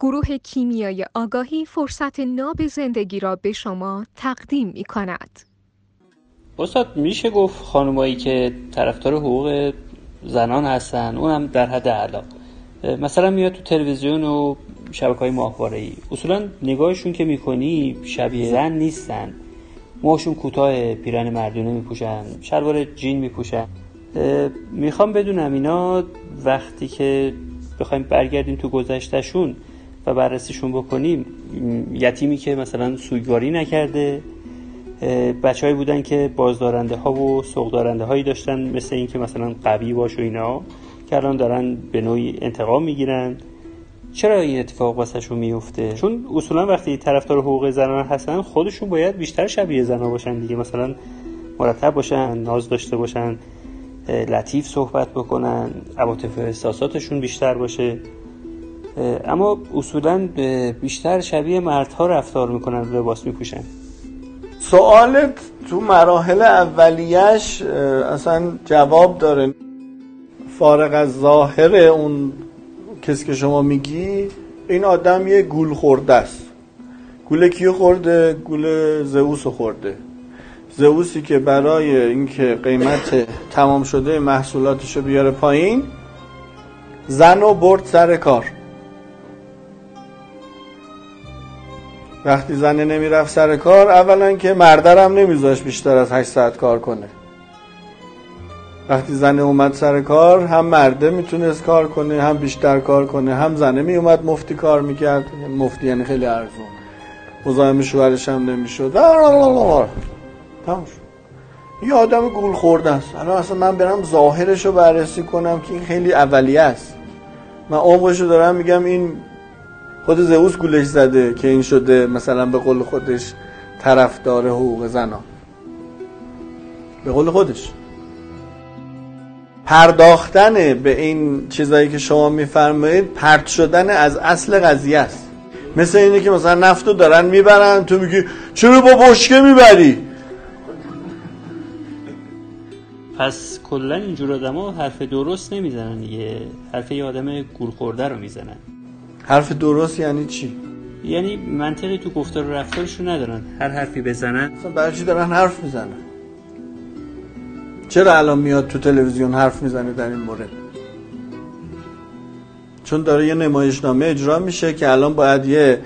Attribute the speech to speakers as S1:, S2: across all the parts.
S1: گروه کیمیای آگاهی فرصت ناب زندگی را به شما تقدیم می کند.
S2: استاد میشه گفت خانمایی که طرفدار حقوق زنان هستن اونم در حد اعلا. مثلا میاد تو تلویزیون و شبکه های ماهواره ای اصولا نگاهشون که می‌کنی شبیه زن نیستن. موهاشون کوتاه پیرن مردونه میپوشن شلوار جین میپوشن. می‌خوام بدونم اینا وقتی که بخوایم برگردیم تو گذشتهشون و بررسیشون بکنیم یتیمی که مثلا سوگواری نکرده بچههایی بودن که بازدارنده ها و سوقدارنده هایی داشتن مثل این که مثلا قوی باش و اینا که الان دارن به نوعی انتقام می‌گیرن. چرا این اتفاق واسهشون میفته چون اصولا وقتی طرفدار حقوق زنان هستن خودشون باید بیشتر شبیه زنا باشن دیگه. مثلا مرتب باشن ناز داشته باشن لطیف صحبت بکنن عواطف احساساتشون بیشتر باشه. اما اصولا بیشتر شبیه مردها رفتار می‌کنن لباس میپوشن.
S3: سوالت تو مراحل اولیش اصلا جواب داره. فارغ از ظاهر اون کسی که شما میگی این آدم یه گول خورده است. گول کیو خورده؟ گول زئوس خورده. زئوسی که برای اینکه قیمت تمام شده محصولاتش رو بیاره پایین زن و برد سر کار. وقتی زنه نمی‌رفت سر کار اولا که مردرم نمیذاش بیشتر از 8 ساعت کار کنه. وقتی زنه اومد سر کار هم مرده می‌تونست کار کنه هم بیشتر کار کنه هم زنه میومد مفتی کار می‌کرد. مفتی یعنی خیلی ارزون مزاحم شوهرش هم نمی‌شد. تمام یه آدم گول خورده است. الان اصلا من برم ظاهرش رو بررسی کنم که این خیلی اولیه است. من عمقش رو دارم میگم این خود زئوس گولش زده که این شده مثلا به قول خودش طرفدار حقوق زنان به قول خودش. پرداختن به این چیزایی که شما میفرمایید پرت شدن از اصل قضیه است. مثل اینه که مثلا نفتو دارن می‌برن تو میگی چرا با بشکه می‌بری؟
S2: پس کلا اینجور آدما حرف درست نمی‌زنن دیگه. حرف یه آدم گول خورده رو می‌زنن.
S3: حرف درست یعنی چی؟
S2: یعنی منطقی تو گفتار و رفتارشون ندارن. هر حرفی بزنن.
S3: مثلا برای چی دارن حرف می‌زنن؟ چرا الان میاد تو تلویزیون حرف می‌زنه در این مورد؟ چون داره یه نمایشنامه اجرا میشه که الان باید یه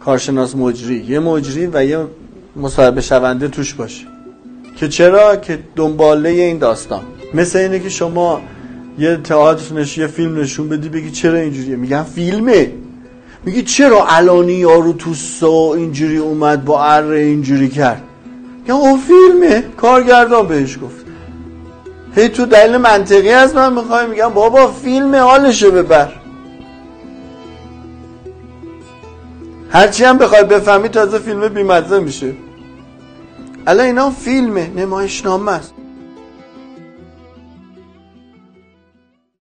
S3: کارشناس مجری یه مجری و یه مصاحبه شونده توش باشه. که چرا؟ که دنباله این داستان. مثل اینه که شما یه تئاتر یه فیلم نشون بدی بگی چرا اینجوریه. میگن فیلمه. میگی چرا الانی یارو تو سا اینجوری اومد با اره اینجوری کرد؟ میگن او فیلمه. کارگردان بهش گفت. هی تو دلیل منطقی از من می‌خوای میگم بابا فیلم حالشو ببر. هرچی هم بخوای بفهمی تازه فیلم بیمزه میشه. الان اینا فیلمه نمایشنامه است.